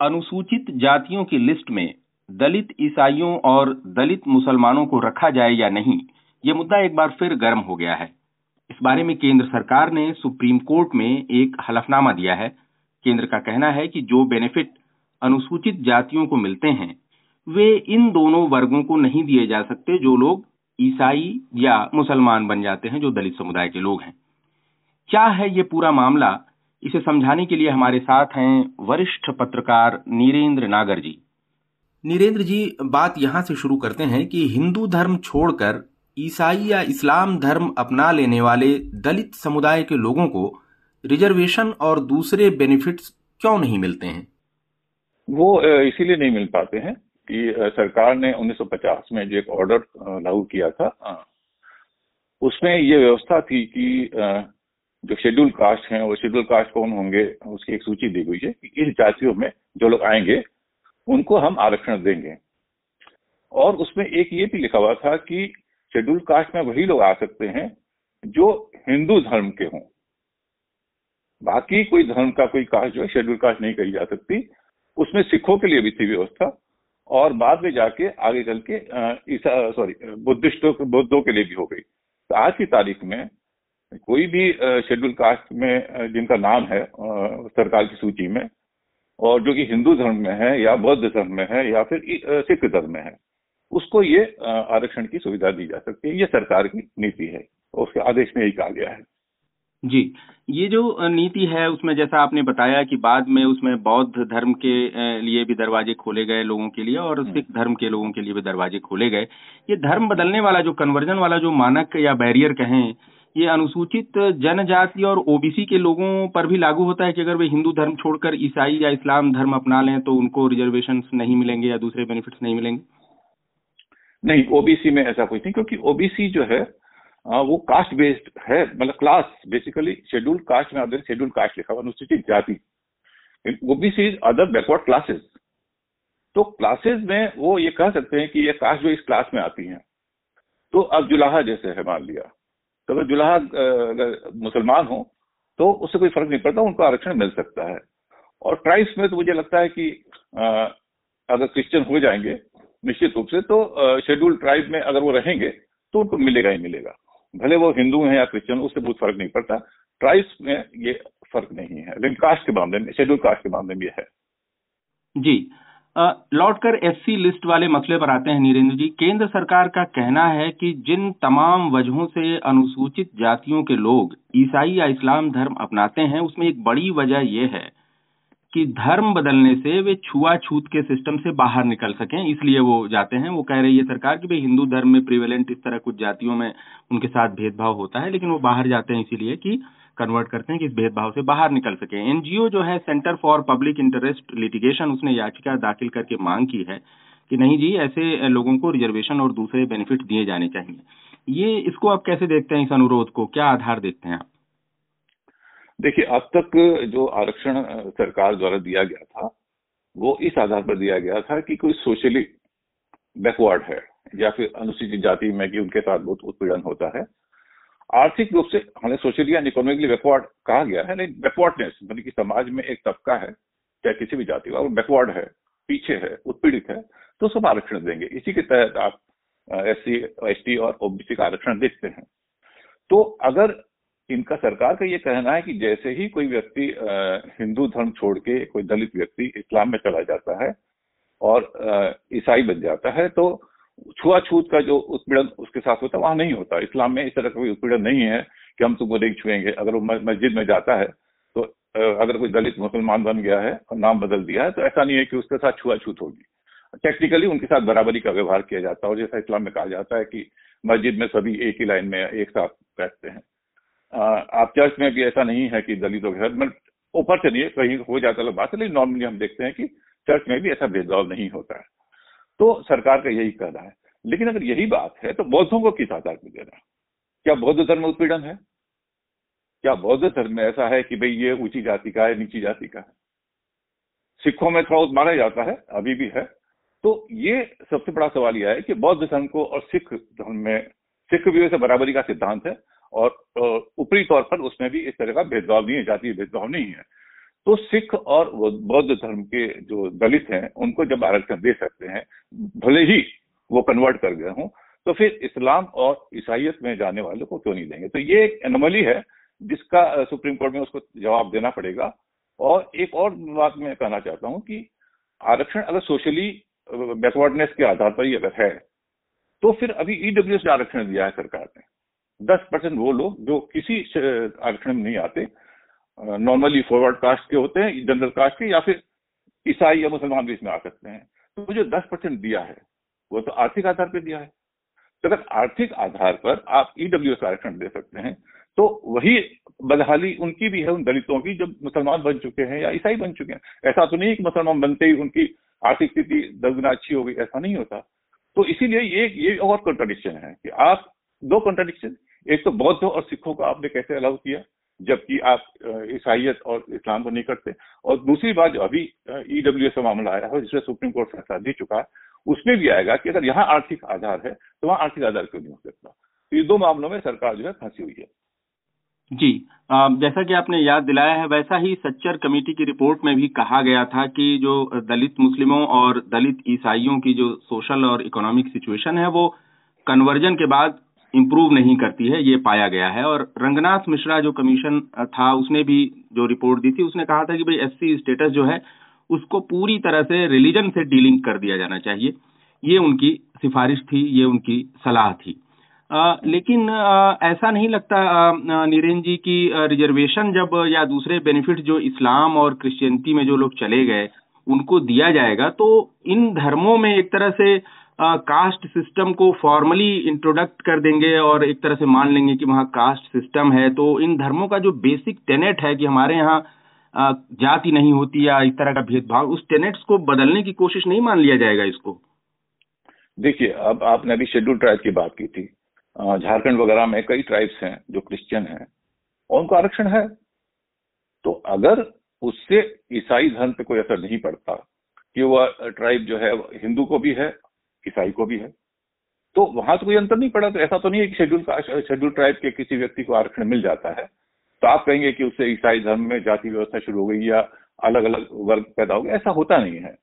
अनुसूचित जातियों की लिस्ट में दलित ईसाइयों और दलित मुसलमानों को रखा जाए या नहीं, ये मुद्दा एक बार फिर गर्म हो गया है। इस बारे में केंद्र सरकार ने सुप्रीम कोर्ट में एक हलफनामा दिया है। केंद्र का कहना है कि जो बेनिफिट अनुसूचित जातियों को मिलते हैं, वे इन दोनों वर्गों को नहीं दिए जा सकते जो लोग ईसाई या मुसलमान बन जाते हैं, जो दलित समुदाय के लोग हैं। क्या है ये पूरा मामला? इसे समझाने के लिए हमारे साथ हैं वरिष्ठ पत्रकार नीरेंद्र नागर जी। नीरेंद्र जी बात यहाँ से शुरू करते हैं कि हिंदू धर्म छोड़कर ईसाई या इस्लाम धर्म अपना लेने वाले दलित समुदाय के लोगों को रिजर्वेशन और दूसरे बेनिफिट्स क्यों नहीं मिलते हैं? वो इसीलिए नहीं मिल पाते हैं कि सरकार ने 1950 में जो एक ऑर्डर लागू किया था उसमें ये व्यवस्था थी कि जो शेड्यूल कास्ट हैं, वो शेड्यूल कास्ट कौन होंगे, उसकी एक सूची दी गई है कि इस जातियों में जो लोग आएँगे, उनको हम आरक्षण देंगे। और उसमें एक ये भी लिखा हुआ था कि शेड्यूल कास्ट में वही लोग आ सकते हैं जो हिंदू धर्म के हों। बाकी कोई धर्म का कोई कास्ट जो है शेड्यूल कास्ट नहीं कही जा सकती। उसमें सिखों के लिए भी थी व्यवस्था। और बाद में जाके आगे चल के ईसा सॉरी बुद्धिस्टों बुद्धों के लिए भी हो गई। तो आज की तारीख में कोई भी शेड्यूल कास्ट में जिनका नाम है सरकार की सूची में और जो कि हिंदू धर्म में है या बौद्ध धर्म में है या फिर सिख धर्म में है उसको ये आरक्षण की सुविधा दी जा सकती है। ये सरकार की नीति है उसके आदेश में यही कहा गया है। जी। ये जो नीति है उसमें जैसा आपने बताया कि बाद में उसमें बौद्ध धर्म के लिए भी दरवाजे खोले गए लोगों के लिए और हम्म। सिख धर्म के लोगों के लिए भी दरवाजे खोले गए। ये धर्म बदलने वाला जो कन्वर्जन वाला जो मानक या बैरियर कहें ये अनुसूचित जनजाति और ओबीसी के लोगों पर भी लागू होता है कि अगर वे हिंदू धर्म छोड़कर ईसाई या इस्लाम धर्म अपना लें तो उनको रिजर्वेशन नहीं मिलेंगे या दूसरे बेनिफिट्स नहीं मिलेंगे? नहीं ओबीसी में ऐसा कुछ नहीं, क्योंकि ओबीसी जो है वो कास्ट बेस्ड है मतलब क्लास बेसिकली शेड्यूल कास्ट में अदर शेड्यूल कास्ट लिखा हुआ अनुसूचित जाति। OBC is other backward classes तो क्लासेस में वो ये कह सकते हैं कि ये कास्ट जो इस क्लास में आती हैं। तो अब जुलाहा जैसे है, मान लिया। तो अगर जुलाहा मुसलमान हो तो उससे कोई फ़र्क नहीं पड़ता उनको आरक्षण मिल सकता है। और ट्राइब्स में तो मुझे लगता है कि आ, अगर क्रिश्चियन हो जाएँगे निश्चित रूप से तो शेड्यूल ट्राइब में अगर वो रहेंगे तो उनको मिलेगा ही मिलेगा। भले वो हिंदू हैं या क्रिश्चियन उससे बहुत फ़र्क नहीं पड़ता। ट्राइब्स में ये फ़र्क नहीं है। लेकिन कास्ट के मामले में शेड्यूल कास्ट के मामले में ये है। जी। लौटकर एससी लिस्ट वाले मसले पर आते हैं नीरेंद्र जी। केंद्र सरकार का कहना है कि जिन तमाम वजहों से अनुसूचित जातियों के लोग ईसाई या इस्लाम धर्म अपनाते हैं, उसमें एक बड़ी वजह यह है कि धर्म बदलने से वे छुआछूत के सिस्टम से बाहर निकल सकें, इसलिए वो जाते हैं। वो कह रही है सरकार कि भाई हिंदू धर्म में प्रिवेलेंट इस तरह कुछ जातियों में उनके साथ भेदभाव होता है, लेकिन वो बाहर जाते हैं इसीलिए कि कन्वर्ट करते हैं कि इस भेदभाव से बाहर निकल सके। एनजीओ जो है centre for public interest litigation उसने याचिका दाखिल करके मांग की है कि नहीं जी, ऐसे लोगों को रिजर्वेशन और दूसरे बेनिफिट दिए जाने चाहिए। ये, इसको आप कैसे देखते हैं इस अनुरोध को? क्या आधार देखते हैं आप? देखिए, अब तक जो आरक्षण सरकार द्वारा दिया गया था, वो इस आधार पर दिया गया था कि कोई सोशली बैकवर्ड है, या फिर अनुसूचित जाति में कि उनके साथ बहुत उत्पीड़न होता है। आर्थिक रूप से हमें सोशली एंड इकोनॉमिकली बैकवर्ड कहा गया है, नहीं बैकवर्डनेस मतलब कि समाज में एक तबका है, चाहे किसी भी जाति का, वो बैकवर्ड है, पीछे है, उत्पीड़ित है तो सब आरक्षण देंगे। इसी के तहत आप एस सी एस टी और ओबीसी का आरक्षण देखते हैं। तो अगर इनका सरकार का ये कहना है कि जैसे ही कोई व्यक्ति हिंदू धर्म छोड़ के कोई दलित व्यक्ति इस्लाम में चला जाता है और ईसाई बन जाता है तो छुआछूत का जो उत्पीड़न उसके साथ होता है, वहाँ नहीं होता। इस्लाम में इस तरह का कोई उत्पीड़न नहीं है कि हम तुमको नहीं छुएँगे। अगर वो मस्जिद में जाता है तो अगर कोई दलित मुसलमान बन गया है और नाम बदल दिया है तो ऐसा नहीं है कि उसके साथ छुआछूत होगी। टेक्निकली उनके साथ बराबरी का व्यवहार किया जाता है और जैसा इस्लाम में कहा जाता है कि मस्जिद में सभी एक ही लाइन में एक साथ बैठते हैं। आप चर्च में भी ऐसा नहीं है कि दलितों के साथ ऊपर चलिए कहीं हो जाता है बात है लेकिन नॉर्मली हम देखते हैं कि चर्च में भी ऐसा भेदभाव नहीं होता है। तो सरकार का यही कहना है। लेकिन अगर यही बात है तो बौद्धों को किस आधार पर देना क्या बौद्ध धर्म उत्पीड़न है? क्या बौद्ध धर्म में ऐसा है कि भाई ये ऊँची जाति का है, नीची जाति का है? सिखों में थोड़ा माना जाता है, अभी भी है। तो ये सबसे बड़ा सवाल यह है कि बौद्ध धर्म को और सिख धर्म में, सिख भी वैसे बराबरी का सिद्धांत है और ऊपरी तौर पर उसमें भी इस तरह का भेदभाव नहीं है, जातीय भेदभाव नहीं है। तो सिख और बौद्ध धर्म के जो दलित हैं, उनको जब आरक्षण दे सकते हैं, भले ही वो कन्वर्ट कर गए हों तो फिर इस्लाम और ईसाइत में जाने वालों को क्यों नहीं देंगे? तो ये एक एनोमली है, जिसका सुप्रीम कोर्ट में उसको जवाब देना पड़ेगा। और एक और बात मैं कहना चाहता हूँ कि आरक्षण अगर सोशली बैकवर्डनेस के आधार पर ही अगर है तो फिर अभी ईडब्ल्यू e आरक्षण दिया है सरकार ने। दस परसेंट वो लोग जो किसी आरक्षण में नहीं आते नॉर्मली फॉरवर्ड कास्ट के होते हैं जनरल कास्ट के, या फिर ईसाई या मुसलमान भी इसमें आ सकते हैं। तो जो दस परसेंट दिया है, वो तो आर्थिक आधार पर दिया है। तो अगर आर्थिक आधार पर आप ईडब्ल्यू e आरक्षण दे सकते हैं तो वही बदहाली उनकी भी है, उन दलितों की, जो मुसलमान बन चुके हैं या ईसाई बन चुके हैं। ऐसा तो नहीं कि मुसलमान बनते ही उनकी आर्थिक स्थिति दस गुना अच्छी हो गई, ऐसा नहीं होता। तो इसीलिए ये ये और कॉन्ट्राडिक्शन है कि आप, दो कॉन्ट्राडिक्शन एक तो बौद्ध और सिखों को आपने कैसे अलाउ किया जबकि आप ईसाइत और इस्लाम को नहीं करते। और दूसरी बात, जो अभी ईडब्ल्यू e का मामला आया है जिसमें सुप्रीम कोर्ट फैसला दे चुका है, उसमें भी आएगा कि अगर यहाँ आर्थिक आधार है तो वहाँ आर्थिक आधार क्यों नहीं हो सकता? तो ये दो मामलों में सरकार जो है फंसी हुई है। जी जैसा कि आपने याद दिलाया है, वैसा ही सच्चर कमेटी की रिपोर्ट में भी कहा गया था कि जो दलित मुस्लिमों और दलित ईसाइयों की जो सोशल और इकोनॉमिक सिचुएशन है, वो कन्वर्जन के बाद इम्प्रूव नहीं करती है ये पाया गया है। और रंगनाथ मिश्रा जो कमीशन था उसने भी जो रिपोर्ट दी थी उसने कहा था कि भाई एससी स्टेटस जो है उसको पूरी तरह से रिलीजन से डीलिंग कर दिया जाना चाहिए। ये उनकी सिफारिश थी ये उनकी सलाह थी। आ, लेकिन आ, ऐसा नहीं लगता नीरेन जी की रिजर्वेशन जब या दूसरे बेनिफिट जो इस्लाम और क्रिश्चियनिटी में जो लोग चले गए उनको दिया जाएगा तो इन धर्मों में एक तरह से कास्ट सिस्टम को फॉर्मली इंट्रोडक्ट कर देंगे और एक तरह से मान लेंगे कि वहाँ कास्ट सिस्टम है तो इन धर्मों का जो बेसिक टेनेट है कि हमारे यहाँ जाति नहीं होती या इस तरह का भेदभाव, उस टेनेट्स को बदलने की कोशिश नहीं मान लिया जाएगा इसको। देखिए, अब आपने अभी शेड्यूल ट्राइब की बात की थी। झारखंड वगैरह में कई ट्राइब्स हैं जो क्रिश्चियन हैं, और उनको आरक्षण है। तो अगर उससे ईसाई धर्म पे कोई असर नहीं पड़ता कि वह ट्राइब जो है हिंदू को भी है ईसाई को भी है। तो वहाँ तो कोई अंतर नहीं पड़ा तो ऐसा तो नहीं है कि शेड्यूल शेड्यूल ट्राइब के किसी व्यक्ति को आरक्षण मिल जाता है। तो आप कहेंगे कि उससे ईसाई धर्म में जाति व्यवस्था शुरू हो गई या अलग अलग वर्ग पैदा हो गया ऐसा होता नहीं है।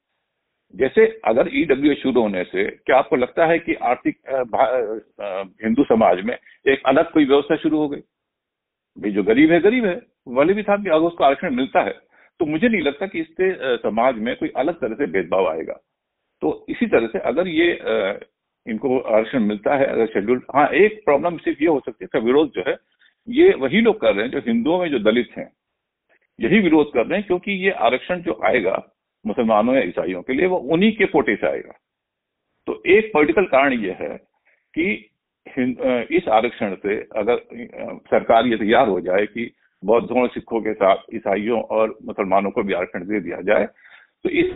जैसे अगर ईडब्ल्यू e शुरू होने से, क्या आपको लगता है कि आर्थिक हिंदू समाज में एक अलग कोई व्यवस्था शुरू हो गई? भाई जो गरीब है गरीब है, वाले भी था कि अगर उसको आरक्षण मिलता है तो मुझे नहीं लगता कि इससे समाज में कोई अलग तरह से भेदभाव आएगा। तो इसी तरह से अगर ये इनको आरक्षण मिलता है, अगर शेड्यूल हाँ एक प्रॉब्लम सिर्फ़ ये हो सकती है, इसका विरोध जो है, ये वही लोग कर रहे हैं जो हिंदुओं में जो दलित हैं। यही विरोध कर रहे हैं क्योंकि ये आरक्षण जो आएगा मुसलमानों या ईसाइयों के लिए, वो उन्हीं के कोटे से आएगा। तो एक पॉलिटिकल कारण ये है कि इस आरक्षण से अगर सरकार ये तैयार हो जाए कि बौद्धों और सिखों के साथ ईसाइयों और मुसलमानों को भी आरक्षण दे दिया जाए तो इस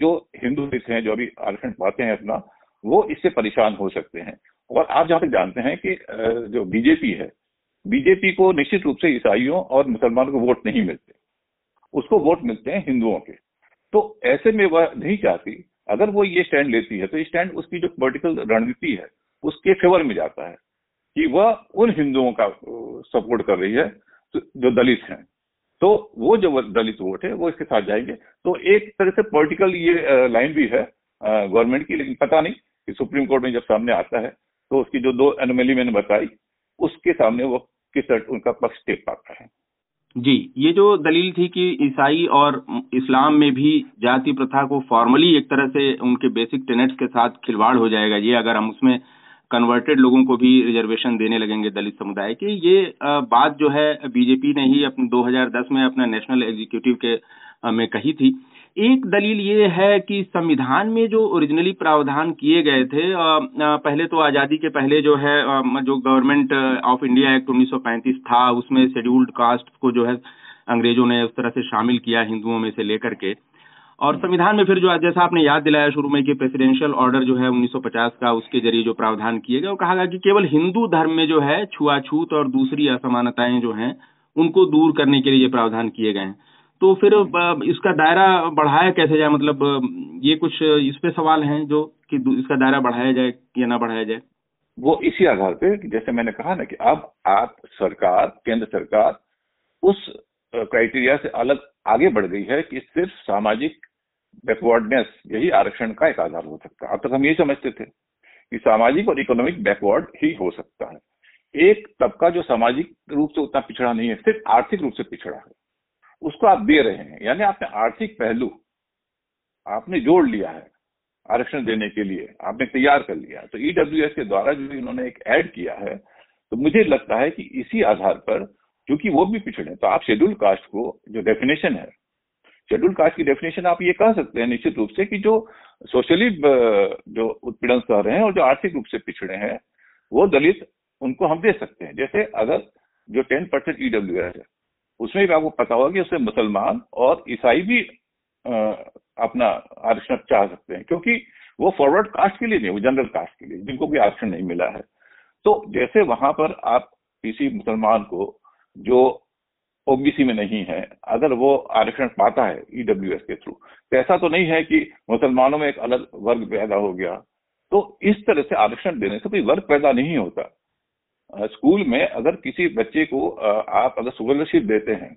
जो हिंदू हैं, जो अभी आरक्षण पाते हैं अपना, वो इससे परेशान हो सकते हैं। और आप जहाँ तक जानते हैं कि जो बीजेपी है, बीजेपी को निश्चित रूप से ईसाइयों और मुसलमानों को वोट नहीं मिलते। उसको वोट मिलते हैं हिंदुओं के। तो ऐसे में वह नहीं चाहती। अगर वो ये स्टैंड लेती है तो ये स्टैंड उसकी जो पॉलिटिकल रणनीति है, उसके फेवर में जाता है कि वह उन हिंदुओं का सपोर्ट कर रही है, जो दलित हैं। तो वो जो दलित वोट है वो इसके साथ जाएँगे। तो एक तरह से पॉलिटिकल ये लाइन भी है गवर्नमेंट की, लेकिन पता नहीं कि सुप्रीम कोर्ट में जब सामने आता है तो उसकी जो दो एनोमली मैंने बताई, उसके सामने वो किस उनका पक्ष टेक पाता है। जी, ये जो दलील थी कि ईसाई और इस्लाम में भी जाति प्रथा को फॉर्मली एक तरह से उनके बेसिक टेनेट्स के साथ खिलवाड़ हो जाएगा, ये अगर हम उसमें कन्वर्टेड लोगों को भी रिजर्वेशन देने लगेंगे दलित समुदाय के। ये बात जो है बीजेपी ने ही अपने 2010 में अपना नेशनल एग्जीक्यूटिव के में कही थी। एक दलील ये है कि संविधान में जो ओरिजिनली प्रावधान किए गए थे पहले तो आज़ादी के पहले जो है जो गवर्नमेंट ऑफ़ इंडिया एक्ट 1935 था, उसमें शेड्यूल्ड कास्ट को जो है अंग्रेज़ों ने उस तरह से शामिल किया हिंदुओं में से लेकर के। और संविधान में फिर जो जैसा आपने याद दिलाया शुरू में कि प्रेसिडेंशियल ऑर्डर जो है 1950 का, उसके ज़रिए जो प्रावधान किए गए, वो कहा गया कि केवल हिंदू धर्म में जो है छुआछूत और दूसरी असमानताएँ जो हैं, उनको दूर करने के लिए ये प्रावधान किए गए हैं। तो फिर इसका दायरा बढ़ाया कैसे जाए? मतलब ये कुछ इस पे सवाल हैं जो कि इसका दायरा बढ़ाया जाए या ना बढ़ाया जाए? वो इसी आधार पे, जैसे मैंने कहा ना कि अब आप सरकार, केंद्र सरकार, उस क्राइटेरिया से अलग आगे बढ़ गई है कि सिर्फ़ सामाजिक बैकवर्डनेस यही आरक्षण का एक आधार हो सकता है। अब तक हम ये समझते थे कि सामाजिक और इकोनॉमिक बैकवर्ड ही हो सकता है। एक तबका जो सामाजिक रूप से उतना पिछड़ा नहीं है, सिर्फ़ आर्थिक रूप से पिछड़ा है। उसको आप दे रहे हैं, यानी आपने आर्थिक पहलू आपने जोड़ लिया है आरक्षण देने के लिए, आपने तैयार कर लिया तो ईडब्ल्यू e के द्वारा जो इन्होंने एक ऐड किया है तो मुझे लगता है कि इसी आधार पर क्योंकि वो भी पिछड़े हैं। तो आप शेड्यूल कास्ट को, जो डेफिनेशन है शेड्यूल कास्ट की डेफिनेशन आप ये कह सकते हैं निश्चित रूप से कि जो सोशली जो उत्पीड़न सह रहे हैं और जो आर्थिक रूप से पिछड़े हैं, वो दलित उनको हम दे सकते हैं। जैसे अगर जो टेन परसेंट ईडब्ल्यू एस है, उसमें भी आपको पता होगा कि उससे मुसलमान और ईसाई भी अपना आरक्षण चाह सकते हैं, क्योंकि वो फॉरवर्ड कास्ट के लिए नहीं, वो जनरल कास्ट के लिए, जिनको भी आरक्षण नहीं मिला है। तो जैसे वहाँ पर आप किसी मुसलमान को जो ओबीसी में नहीं है, अगर वो आरक्षण पाता है ईडब्ल्यू के थ्रू तो ऐसा तो नहीं है कि मुसलमानों में एक अलग वर्ग पैदा हो गया। तो इस तरह से आरक्षण देने से कोई वर्ग पैदा नहीं होता। स्कूल में अगर किसी बच्चे को आप अगर स्कॉलरशिप देते हैं,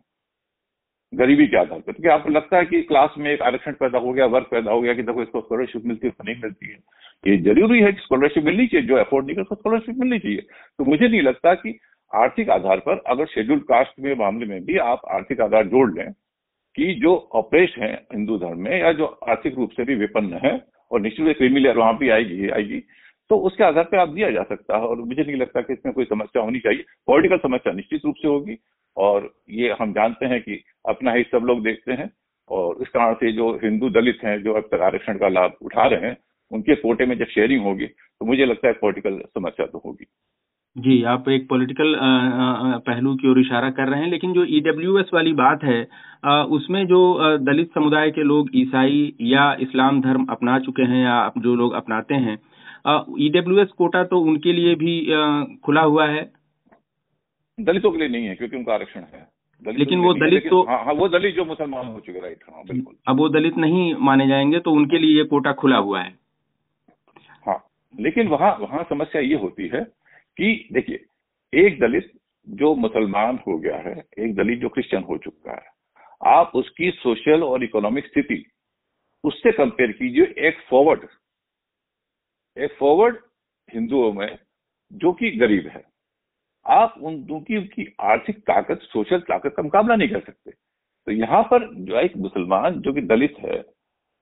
गरीबी के आधार पर क्योंकि आपको लगता है कि क्लास में एक आरक्षण पैदा हो गया, वर्ग पैदा हो गया कि देखो इसको स्कॉलरशिप मिलती है तो नहीं मिलती है? ये ज़रूरी है कि स्कॉलरशिप मिलनी चाहिए, जो अफोर्ड नहीं कर स्कॉलरशिप मिलनी चाहिए। तो मुझे नहीं लगता कि आर्थिक आधार पर अगर शेड्यूल कास्ट में मामले में भी आप आर्थिक आधार जोड़ लें कि जो ऑपरेश है हिंदू धर्म में या जो आर्थिक रूप से भी विपन्न है और निश्चित रूप से क्रिमिलियर वहाँ भी आएगी आएगी तो उसके आधार पर आप दिया जा सकता है और मुझे नहीं लगता कि इसमें कोई समस्या होनी चाहिए। पॉलिटिकल समस्या निश्चित रूप से होगी और ये हम जानते हैं कि अपना ही सब लोग देखते हैं और इस कारण से जो हिंदू दलित हैं, जो अब तक आरक्षण का लाभ उठा रहे हैं, उनके कोटे में जब शेयरिंग होगी तो मुझे लगता है पॉलिटिकल समस्या तो होगी। जी आप एक पॉलिटिकल पहलू की ओर इशारा कर रहे हैं लेकिन जो ईडब्ल्यूएस e वाली बात है आ, उसमें जो दलित समुदाय के लोग ईसाई या इस्लाम धर्म अपना चुके हैं या जो लोग अपनाते हैं ईडब्ल्यूएस e कोटा तो उनके लिए भी आ, खुला हुआ है? दलितों के लिए नहीं है क्योंकि उनका आरक्षण है। लेकिन वो दलित तो हाँ हाँ वो दलित जो मुसलमान हो चुके राइट हाँ बिल्कुल। अब वो दलित नहीं माने जाएँगे तो उनके लिए ये कोटा खुला हुआ है। हाँ लेकिन वहाँ वहाँ समस्या ये होती है कि देखिए, एक दलित जो मुसलमान हो गया है, एक दलित जो क्रिश्चियन हो चुका है, आप उसकी सोशल और इकोनॉमिक स्थिति उससे कंपेयर कीजिए एक फॉरवर्ड एक फॉरवर्ड हिंदुओं में जो कि गरीब है। आप उन की उनकी आर्थिक ताकत, सोशल ताकत का मुकाबला नहीं कर सकते। तो यहाँ पर जो एक मुसलमान जो कि दलित है,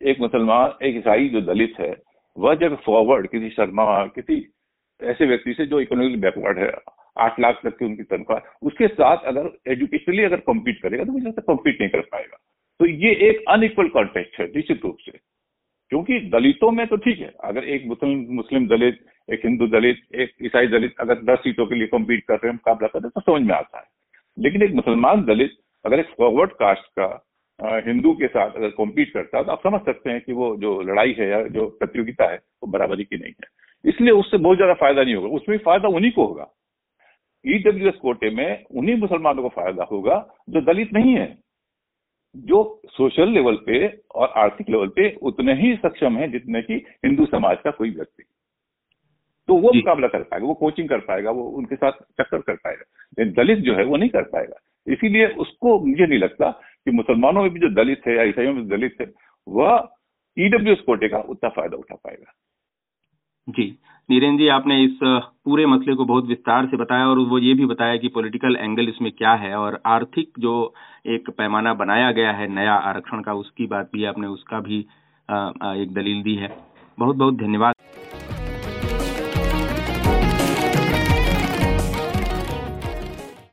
एक मुसलमान, एक ईसाई जो दलित है, वह जब फॉरवर्ड किसी शर्मा, किसी ऐसे व्यक्ति से जो इकोनॉमिक बैकवर्ड है, आठ लाख तक की उनकी तनख्वाह, उसके साथ अगर एजुकेशनली अगर कम्पीट करेगा तो मुझे लगता कम्पीट नहीं कर पाएगा। तो ये एक अनइक्वल कॉन्टेक्ट है, निश्चित रूप से। क्योंकि दलितों में तो ठीक है, अगर एक मुस्लिम मुस्लिम दलित, एक हिंदू दलित, एक ईसाई दलित अगर दस सीटों के लिए कम्पीट कर रहे हैं, मुकाबला कर रहे हैं तो समझ में आता है। लेकिन एक मुसलमान दलित अगर एक फॉरवर्ड कास्ट का हिंदू के साथ अगर कॉम्पीट करता है तो आप समझ सकते हैं कि वो जो लड़ाई है या जो प्रतियोगिता है, वो बराबरी की नहीं है। इसलिए उससे बहुत ज़्यादा फ़ायदा नहीं होगा। उसमें फ़ायदा उन्हीं को होगा। ईडब्ल्यू एस कोटे में उन्हीं मुसलमानों को फ़ायदा होगा जो दलित नहीं है जो सोशल लेवल पे और आर्थिक लेवल पे उतने ही सक्षम है जितने की हिंदू समाज का कोई व्यक्ति। तो वो मुकाबला कर पाएगा वो कोचिंग कर पाएगा वो उनके साथ टक्कर कर पाएगा। लेकिन दलित जो है वो नहीं कर पाएगा। इसीलिए उसको मुझे नहीं लगता कि मुसलमानों में भी जो दलित है या ईसाइयों में दलित है वह ईडब्ल्यू कोटे का उतना फ़ायदा उठा पाएगा। जी। नीरेन जी, आपने इस पूरे मसले को बहुत विस्तार से बताया और वो ये भी बताया कि पॉलिटिकल एंगल इसमें क्या है और आर्थिक जो एक पैमाना बनाया गया है नया आरक्षण का, उसकी बात भी आपने, उसका भी एक दलील दी है। बहुत बहुत धन्यवाद।